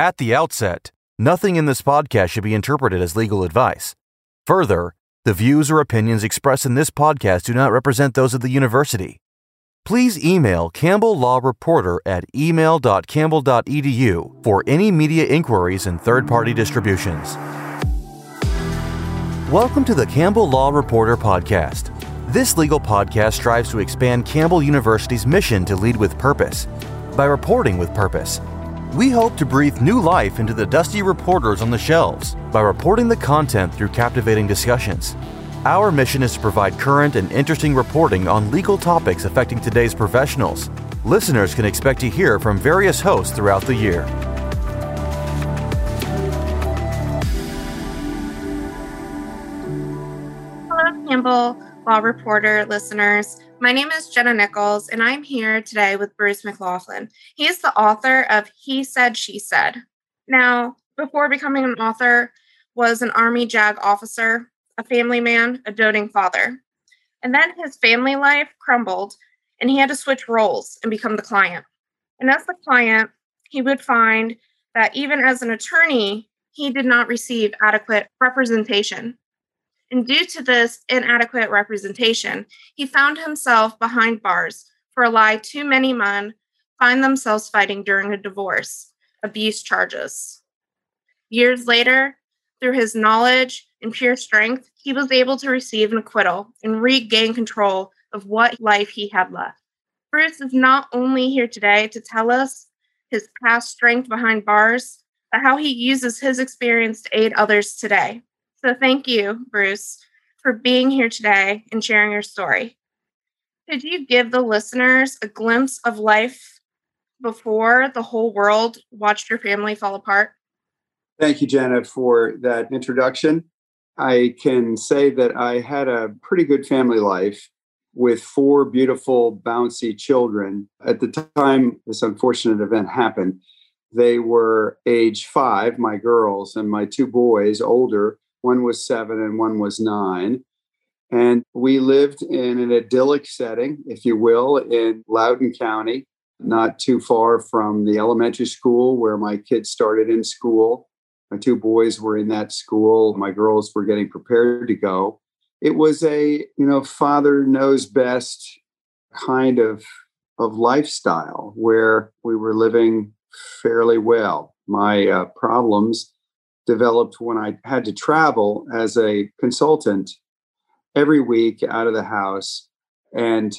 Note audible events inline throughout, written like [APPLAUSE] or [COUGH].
At the outset, nothing in this podcast should be interpreted as legal advice. Further, the views or opinions expressed in this podcast do not represent those of the university. Please email Campbell Law Reporter at email.campbell.edu for any media inquiries and third party distributions. Welcome to the Campbell Law Reporter podcast. This legal podcast strives to expand Campbell University's mission to lead with purpose by reporting with purpose. We hope to breathe new life into the dusty reporters on the shelves by reporting the content through captivating discussions. Our mission is to provide current and interesting reporting on legal topics affecting today's professionals. Listeners can expect to hear from various hosts throughout the year. Hello, Campbell Law Reporter listeners. My name is Jenna Nichols, and I'm here today with Bruce McLaughlin. He is the author of He Said, She Said. Now, before becoming an author, was an Army JAG officer a family man, a doting father. And then his family life crumbled and he had to switch roles and become the client. And as the client, he would find that even as an attorney, he did not receive adequate representation. And due to this inadequate representation, he found himself behind bars for a lie too many men find themselves fighting during a divorce, abuse charges. Years later, through his knowledge and pure strength, he was able to receive an acquittal and regain control of what life he had left. Bruce is not only here today to tell us his past strength behind bars, but how he uses his experience to aid others today. So thank you, Bruce, for being here today and sharing your story. Could you give the listeners a glimpse of life before the whole world watched your family fall apart? Thank you, Jenna, for that introduction. I can say that I had a pretty good family life with four beautiful, bouncy children. At the time this unfortunate event happened, they were age five, my girls, and my two boys, older. One was seven and one was nine. And we lived in an idyllic setting, if you will, in Loudoun County, not too far from the elementary school where my kids started in school. My two boys were in that school. My girls were getting prepared to go. It was a, you know, father knows best kind of of lifestyle where we were living fairly well. My uh, problems developed when I had to travel as a consultant every week out of the house and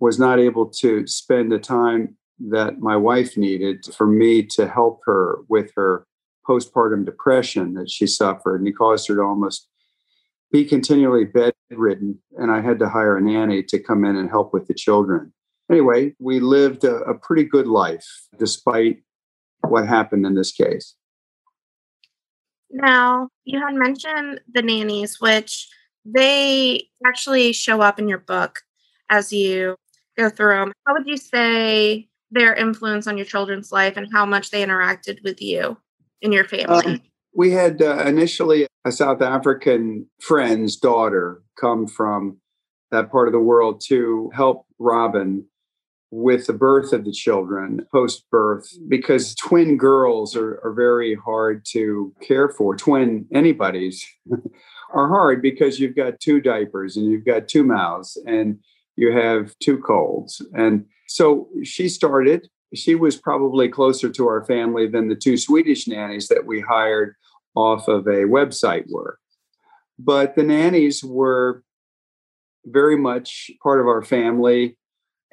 was not able to spend the time that my wife needed for me to help her with her postpartum depression that she suffered, and it caused her to almost be continually bedridden. And I had to hire a nanny to come in and help with the children. Anyway, we lived a, a pretty good life despite what happened in this case. Now, you had mentioned the nannies, which they actually show up in your book as you go through them. How would you say their influence on your children's life and how much they interacted with you? in your family? Um, we had uh, initially a South African friend's daughter come from that part of the world to help Robin with the birth of the children post birth because twin girls are, are very hard to care for. Twin anybody's [LAUGHS] are hard because you've got two diapers and you've got two mouths and you have two colds. And so she started she was probably closer to our family than the two Swedish nannies that we hired off of a website were. But the nannies were very much part of our family.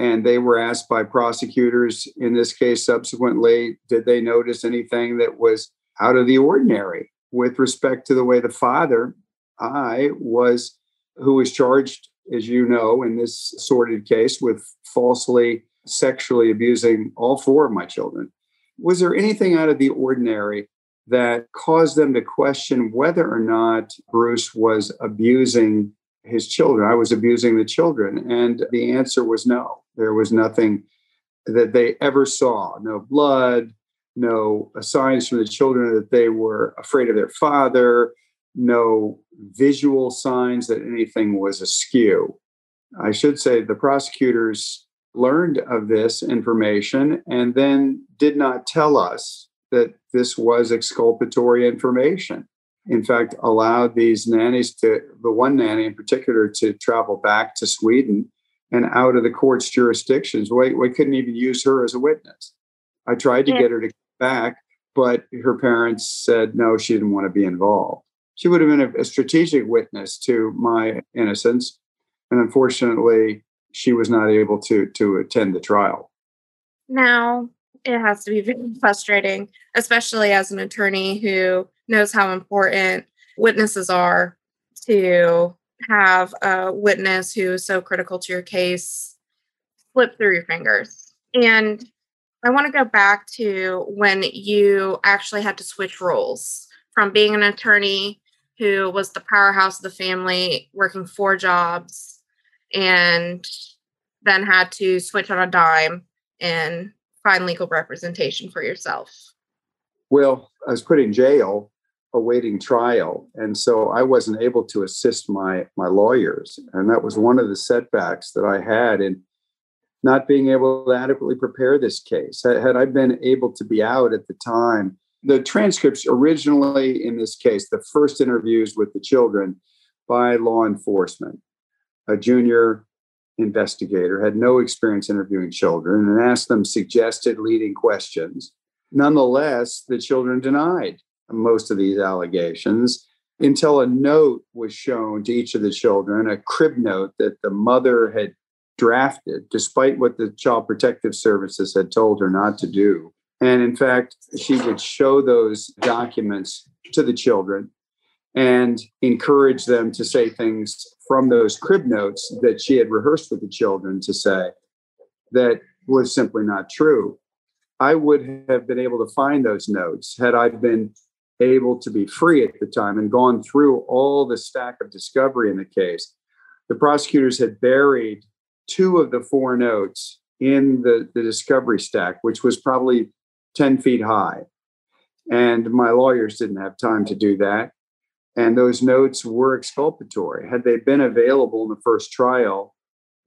And they were asked by prosecutors in this case subsequently, did they notice anything that was out of the ordinary with respect to the way the father, I, was, who was charged, as you know, in this sordid case with falsely sexually abusing all four of my children. Was there anything out of the ordinary that caused them to question whether or not Bruce was abusing his children? I was abusing the children. And the answer was no. There was nothing that they ever saw no blood, no signs from the children that they were afraid of their father, no visual signs that anything was askew. I should say the prosecutors learned of this information and then did not tell us that this was exculpatory information. In fact, allowed these nannies to, the one nanny in particular, to travel back to Sweden and out of the court's jurisdictions. We, we couldn't even use her as a witness. I tried to get her to come back, but her parents said no, she didn't want to be involved. She would have been a, a strategic witness to my innocence. And unfortunately, she was not able to, to attend the trial. Now, it has to be very frustrating, especially as an attorney who knows how important witnesses are to have a witness who is so critical to your case slip through your fingers. And I want to go back to when you actually had to switch roles from being an attorney who was the powerhouse of the family, working four jobs, and then had to switch on a dime and find legal representation for yourself. Well, I was put in jail awaiting trial. And so i wasn't able to assist my my lawyers. And that was one of the setbacks that i had in not being able to adequately prepare this case. Had i been able to be out at the time the transcripts originally in this case the first interviews with the children by law enforcement a junior investigator had no experience interviewing children and asked them suggested leading questions. Nonetheless the children denied most of these allegations until a note was shown to each of the children, a crib note that the mother had drafted, despite what the Child Protective Services had told her not to do. And in fact, she would show those documents to the children and encourage them to say things from those crib notes that she had rehearsed with the children to say that was simply not true. I would have been able to find those notes had I been able to be free at the time and gone through all the stack of discovery in the case. The prosecutors had buried two of the four notes in the, the discovery stack, which was probably 10 feet high. And my lawyers didn't have time to do that. And those notes were exculpatory. Had they been available in the first trial,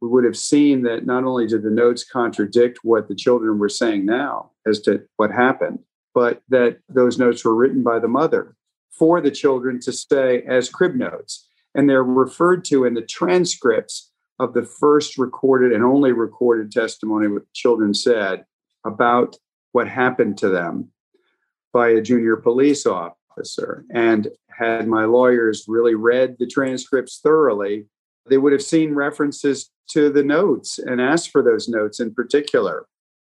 we would have seen that not only did the notes contradict what the children were saying now as to what happened, but that those notes were written by the mother for the children to say as crib notes. And they're referred to in the transcripts of the first recorded and only recorded testimony what children said about what happened to them by a junior police officer. And had my lawyers really read the transcripts thoroughly, they would have seen references to the notes and asked for those notes in particular.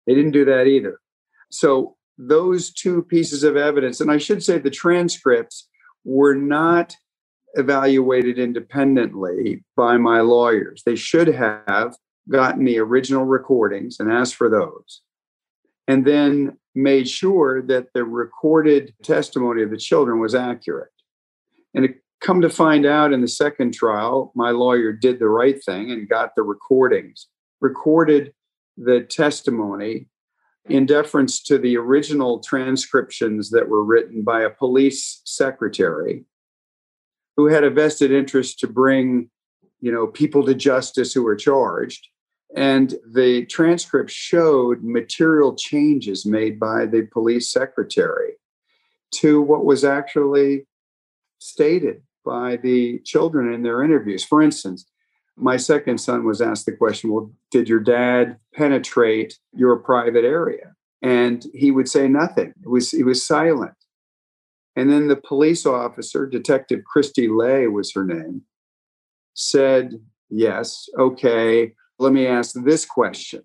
They didn't do that either. So those two pieces of evidence, and I should say the transcripts were not evaluated independently by my lawyers. They should have gotten the original recordings and asked for those, and then made sure that the recorded testimony of the children was accurate. And come to find out in the second trial, my lawyer did the right thing and got the recordings, recorded the testimony in deference to the original transcriptions that were written by a police secretary who had a vested interest to bring you know people to justice who were charged. And the transcript showed material changes made by the police secretary to what was actually stated by the children in their interviews. For instance my second son was asked the question, Well, did your dad penetrate your private area? And he would say nothing. It was he was silent. And then the police officer, Detective Christy Lay was her name, said, Yes, okay. Let me ask this question.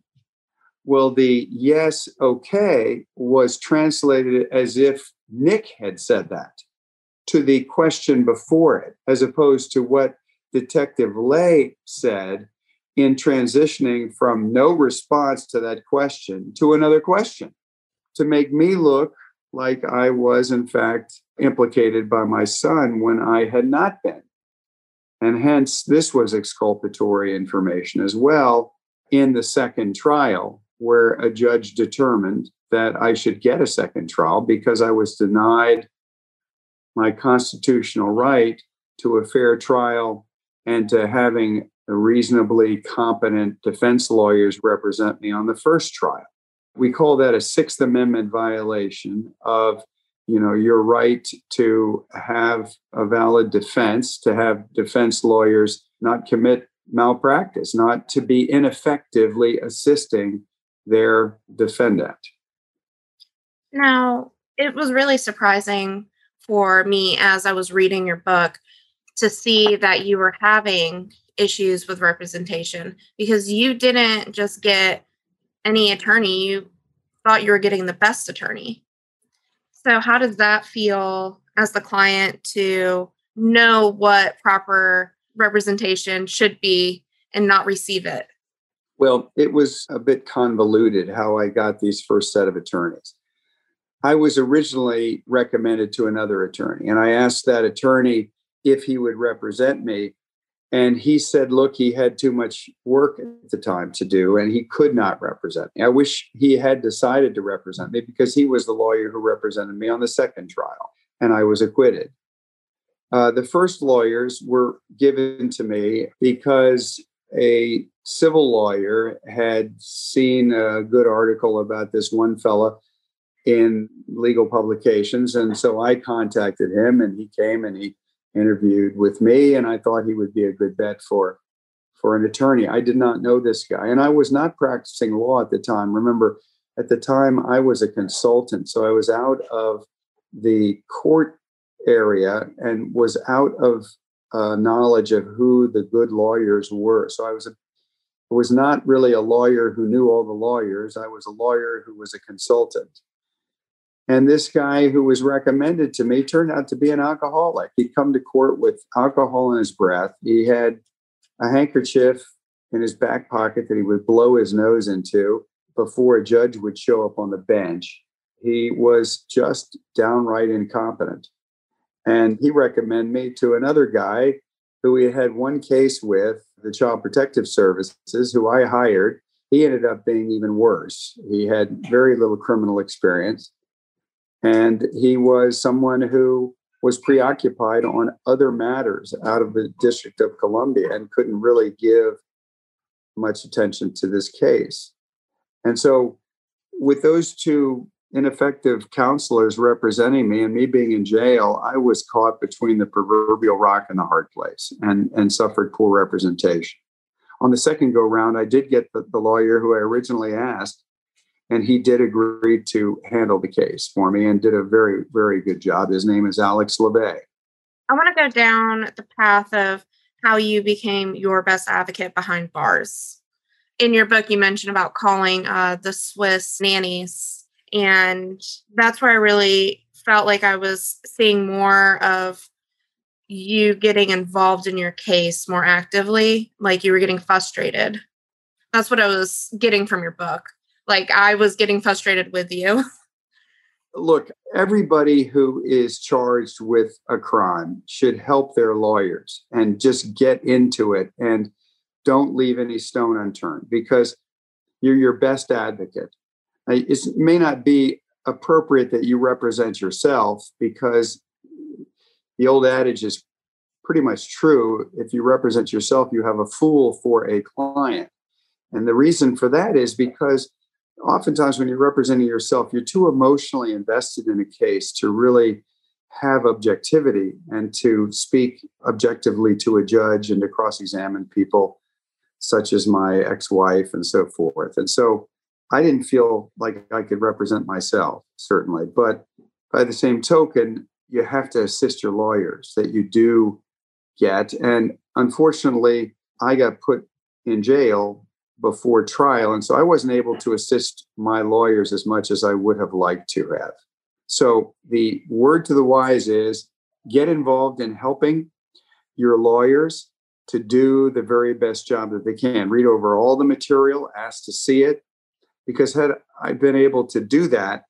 Well, the yes, okay was translated as if Nick had said that to the question before it, as opposed to what Detective Lay said in transitioning from no response to that question to another question to make me look like I was, in fact, implicated by my son when I had not been. And hence, this was exculpatory information as well in the second trial, where a judge determined that I should get a second trial because I was denied my constitutional right to a fair trial and to having reasonably competent defense lawyers represent me on the first trial. We call that a Sixth Amendment violation of you know your right to have a valid defense to have defense lawyers not commit malpractice not to be ineffectively assisting their defendant now it was really surprising for me as i was reading your book to see that you were having issues with representation because you didn't just get any attorney you thought you were getting the best attorney so, how does that feel as the client to know what proper representation should be and not receive it? Well, it was a bit convoluted how I got these first set of attorneys. I was originally recommended to another attorney, and I asked that attorney if he would represent me. And he said, look, he had too much work at the time to do, and he could not represent me. I wish he had decided to represent me because he was the lawyer who represented me on the second trial, and I was acquitted. Uh, the first lawyers were given to me because a civil lawyer had seen a good article about this one fella in legal publications. And so I contacted him, and he came and he interviewed with me, and I thought he would be a good bet for for an attorney. I did not know this guy, and I was not practicing law at the time. Remember, at the time I was a consultant, so I was out of the court area and was out of uh, knowledge of who the good lawyers were. So I was a was not really a lawyer who knew all the lawyers. I was a lawyer who was a consultant. And this guy who was recommended to me turned out to be an alcoholic. He'd come to court with alcohol in his breath. He had a handkerchief in his back pocket that he would blow his nose into before a judge would show up on the bench. He was just downright incompetent. And he recommended me to another guy who he had one case with, the Child Protective Services, who I hired. He ended up being even worse. He had very little criminal experience. And he was someone who was preoccupied on other matters out of the District of Columbia and couldn't really give much attention to this case. And so, with those two ineffective counselors representing me and me being in jail, I was caught between the proverbial rock and the hard place and, and suffered poor representation. On the second go round, I did get the, the lawyer who I originally asked and he did agree to handle the case for me and did a very very good job. His name is alex lebay i want to go down the path of how you became your best advocate behind bars. In your book you mentioned about calling uh, the swiss nannies and that's where i really felt like i was seeing more of you getting involved in your case more actively like you were getting frustrated. That's what i was getting from your book like I was getting frustrated with you. Look, everybody who is charged with a crime should help their lawyers and just get into it and don't leave any stone unturned because you're your best advocate. Uh, it may not be appropriate that you represent yourself because the old adage is pretty much true. If you represent yourself, you have a fool for a client. And the reason for that is because oftentimes when you're representing yourself, you're too emotionally invested in a case to really have objectivity and to speak objectively to a judge and to cross examine people such as my ex wife and so forth. And so I didn't feel like I could represent myself, certainly. But by the same token, you have to assist your lawyers that you do get. And unfortunately, I got put in jail before trial. And so I wasn't able to assist my lawyers as much as I would have liked to have. So the word to the wise is get involved in helping your lawyers to do the very best job that they can. Read over all the material, ask to see it, because had I been able to do that,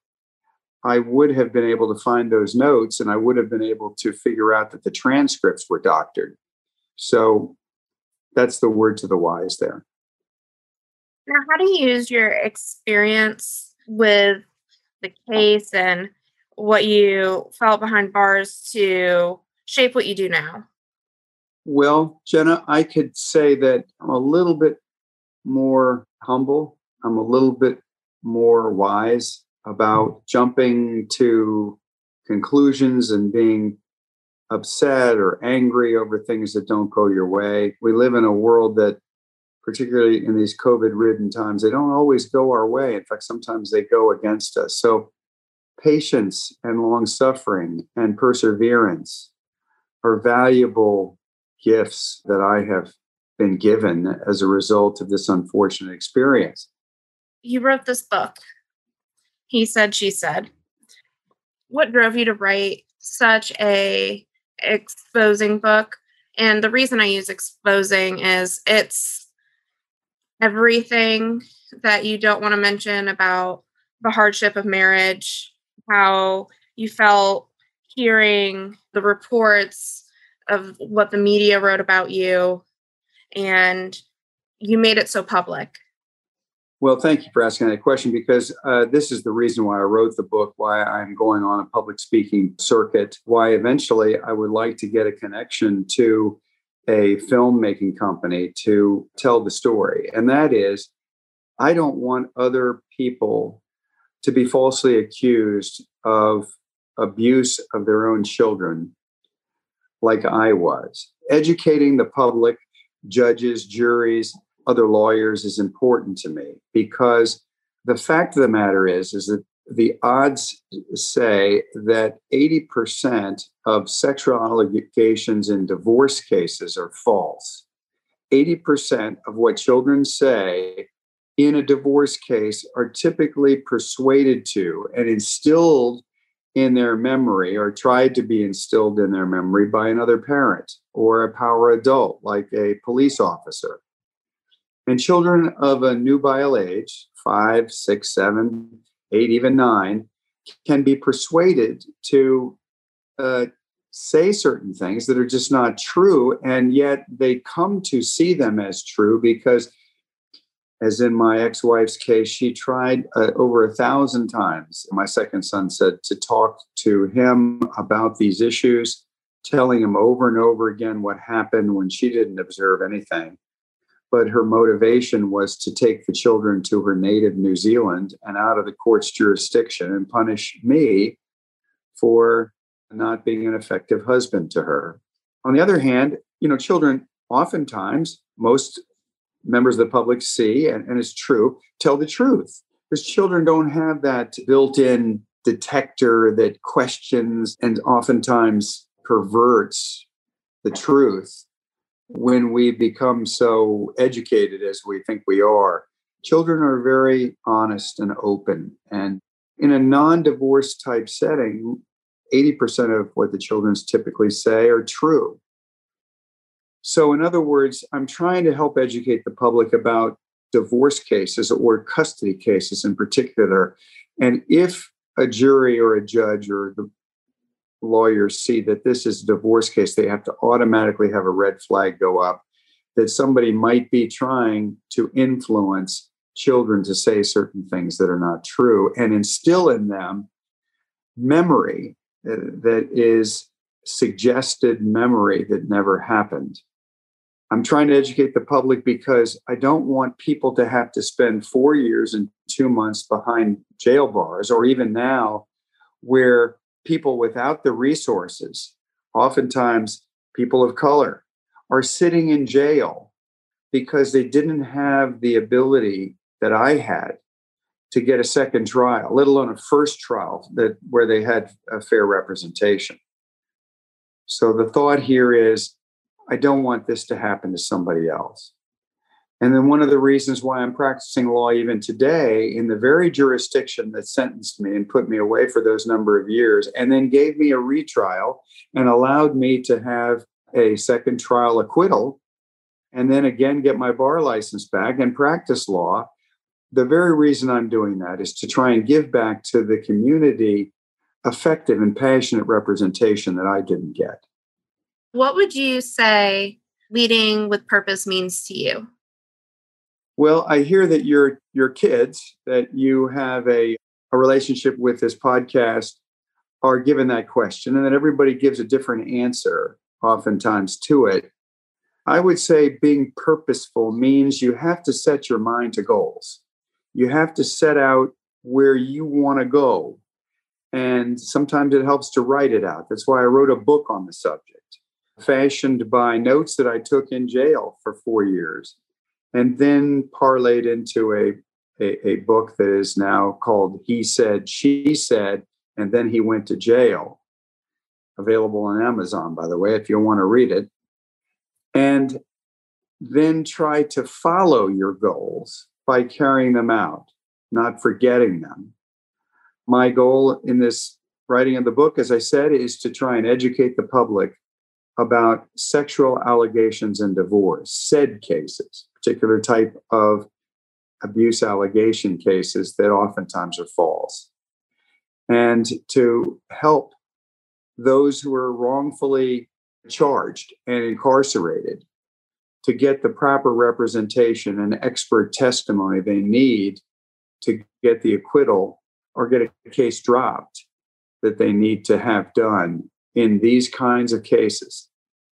I would have been able to find those notes and I would have been able to figure out that the transcripts were doctored. So that's the word to the wise there. Now, how do you use your experience with the case and what you felt behind bars to shape what you do now? Well, Jenna, I could say that I'm a little bit more humble. I'm a little bit more wise about jumping to conclusions and being upset or angry over things that don't go your way. We live in a world that, particularly in these COVID ridden times, they don't always go our way. In fact, sometimes they go against us. So, patience and long suffering and perseverance are valuable gifts that I have been given as a result of this unfortunate experience. You wrote this book. He said, she said. What drove you to write such a exposing book? And the reason I use exposing is it's everything that you don't want to mention about the hardship of marriage, how you felt hearing the reports of what the media wrote about you and you made it so public. Well thank you for asking that question because uh, this is the reason why i wrote the book why i'm going on a public speaking circuit why eventually i would like to get a connection to a filmmaking company to tell the story and that is i don't want other people to be falsely accused of abuse of their own children like I was. Educating the public, judges, juries, other lawyers is important to me because the fact of the matter is is that the odds say that 80% of sexual allegations in divorce cases are false. 80% of what children say in a divorce case are typically persuaded to and instilled in their memory or tried to be instilled in their memory by another parent or a power adult like a police officer. And children of a nubile age, five, six, seven, eight, even nine, can be persuaded to uh, say certain things that are just not true. And yet they come to see them as true because as in my ex-wife's case she tried uh, over a thousand times my second son said to talk to him about these issues telling him over and over again what happened when she didn't observe anything but her motivation was to take the children to her native new zealand and out of the court's jurisdiction and punish me for not being an effective husband to her on the other hand you know children oftentimes most members of the public see, and, and it's true, tell the truth. Because children don't have that built in detector that questions and oftentimes perverts the truth when we become so educated as we think we are. Children are very honest and open. And in a non divorce type setting, 80% of what the children typically say are true. So, in other words, I'm trying to help educate the public about divorce cases or custody cases in particular. And if a jury or a judge or the lawyers see that this is a divorce case, they have to automatically have a red flag go up that somebody might be trying to influence children to say certain things that are not true and instill in them memory uh, that is suggested memory that never happened. I'm trying to educate the public because I don't want people to have to spend four years and two months behind jail bars, or even now, where people without the resources, oftentimes people of color, are sitting in jail because they didn't have the ability that I had to get a second trial, let alone a first trial that where they had a fair representation. So the thought here is I don't want this to happen to somebody else. And then one of the reasons why I'm practicing law even today in the very jurisdiction that sentenced me and put me away for those number of years, and then gave me a retrial and allowed me to have a second trial acquittal, and then again get my bar license back and practice law. The very reason I'm doing that is to try and give back to the community effective and passionate representation that I didn't get. What would you say leading with purpose means to you? Well, I hear that your your kids that you have a, a relationship with this podcast are given that question and that everybody gives a different answer oftentimes to it. I would say being purposeful means you have to set your mind to goals. You have to set out where you want to go. And sometimes it helps to write it out. That's why I wrote a book on the subject, fashioned by notes that I took in jail for four years, and then parlayed into a, a, a book that is now called He Said, She Said, and then he went to jail. Available on Amazon, by the way, if you want to read it. And then try to follow your goals by carrying them out, not forgetting them. My goal in this writing of the book, as I said, is to try and educate the public about sexual allegations and divorce, SAID cases, particular type of abuse allegation cases that oftentimes are false, and to help those who are wrongfully charged and incarcerated to get the proper representation and expert testimony they need to get the acquittal or get a case dropped that they need to have done in these kinds of cases.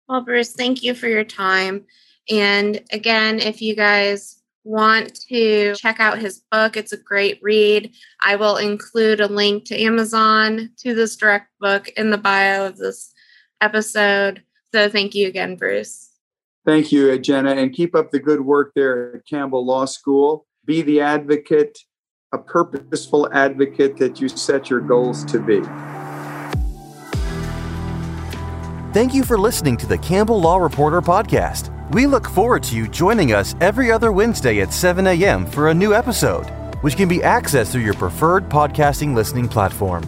Well, Bruce, thank you for your time. And again, if you guys want to check out his book, it's a great read. I will include a link to Amazon to this direct book in the bio of this episode. So thank you again, Bruce. Thank you, Jenna, and keep up the good work there at Campbell Law School. Be the advocate, a purposeful advocate that you set your goals to be. Thank you for listening to the Campbell Law Reporter podcast. We look forward to you joining us every other Wednesday at 7 a.m. for a new episode, which can be accessed through your preferred podcasting listening platform.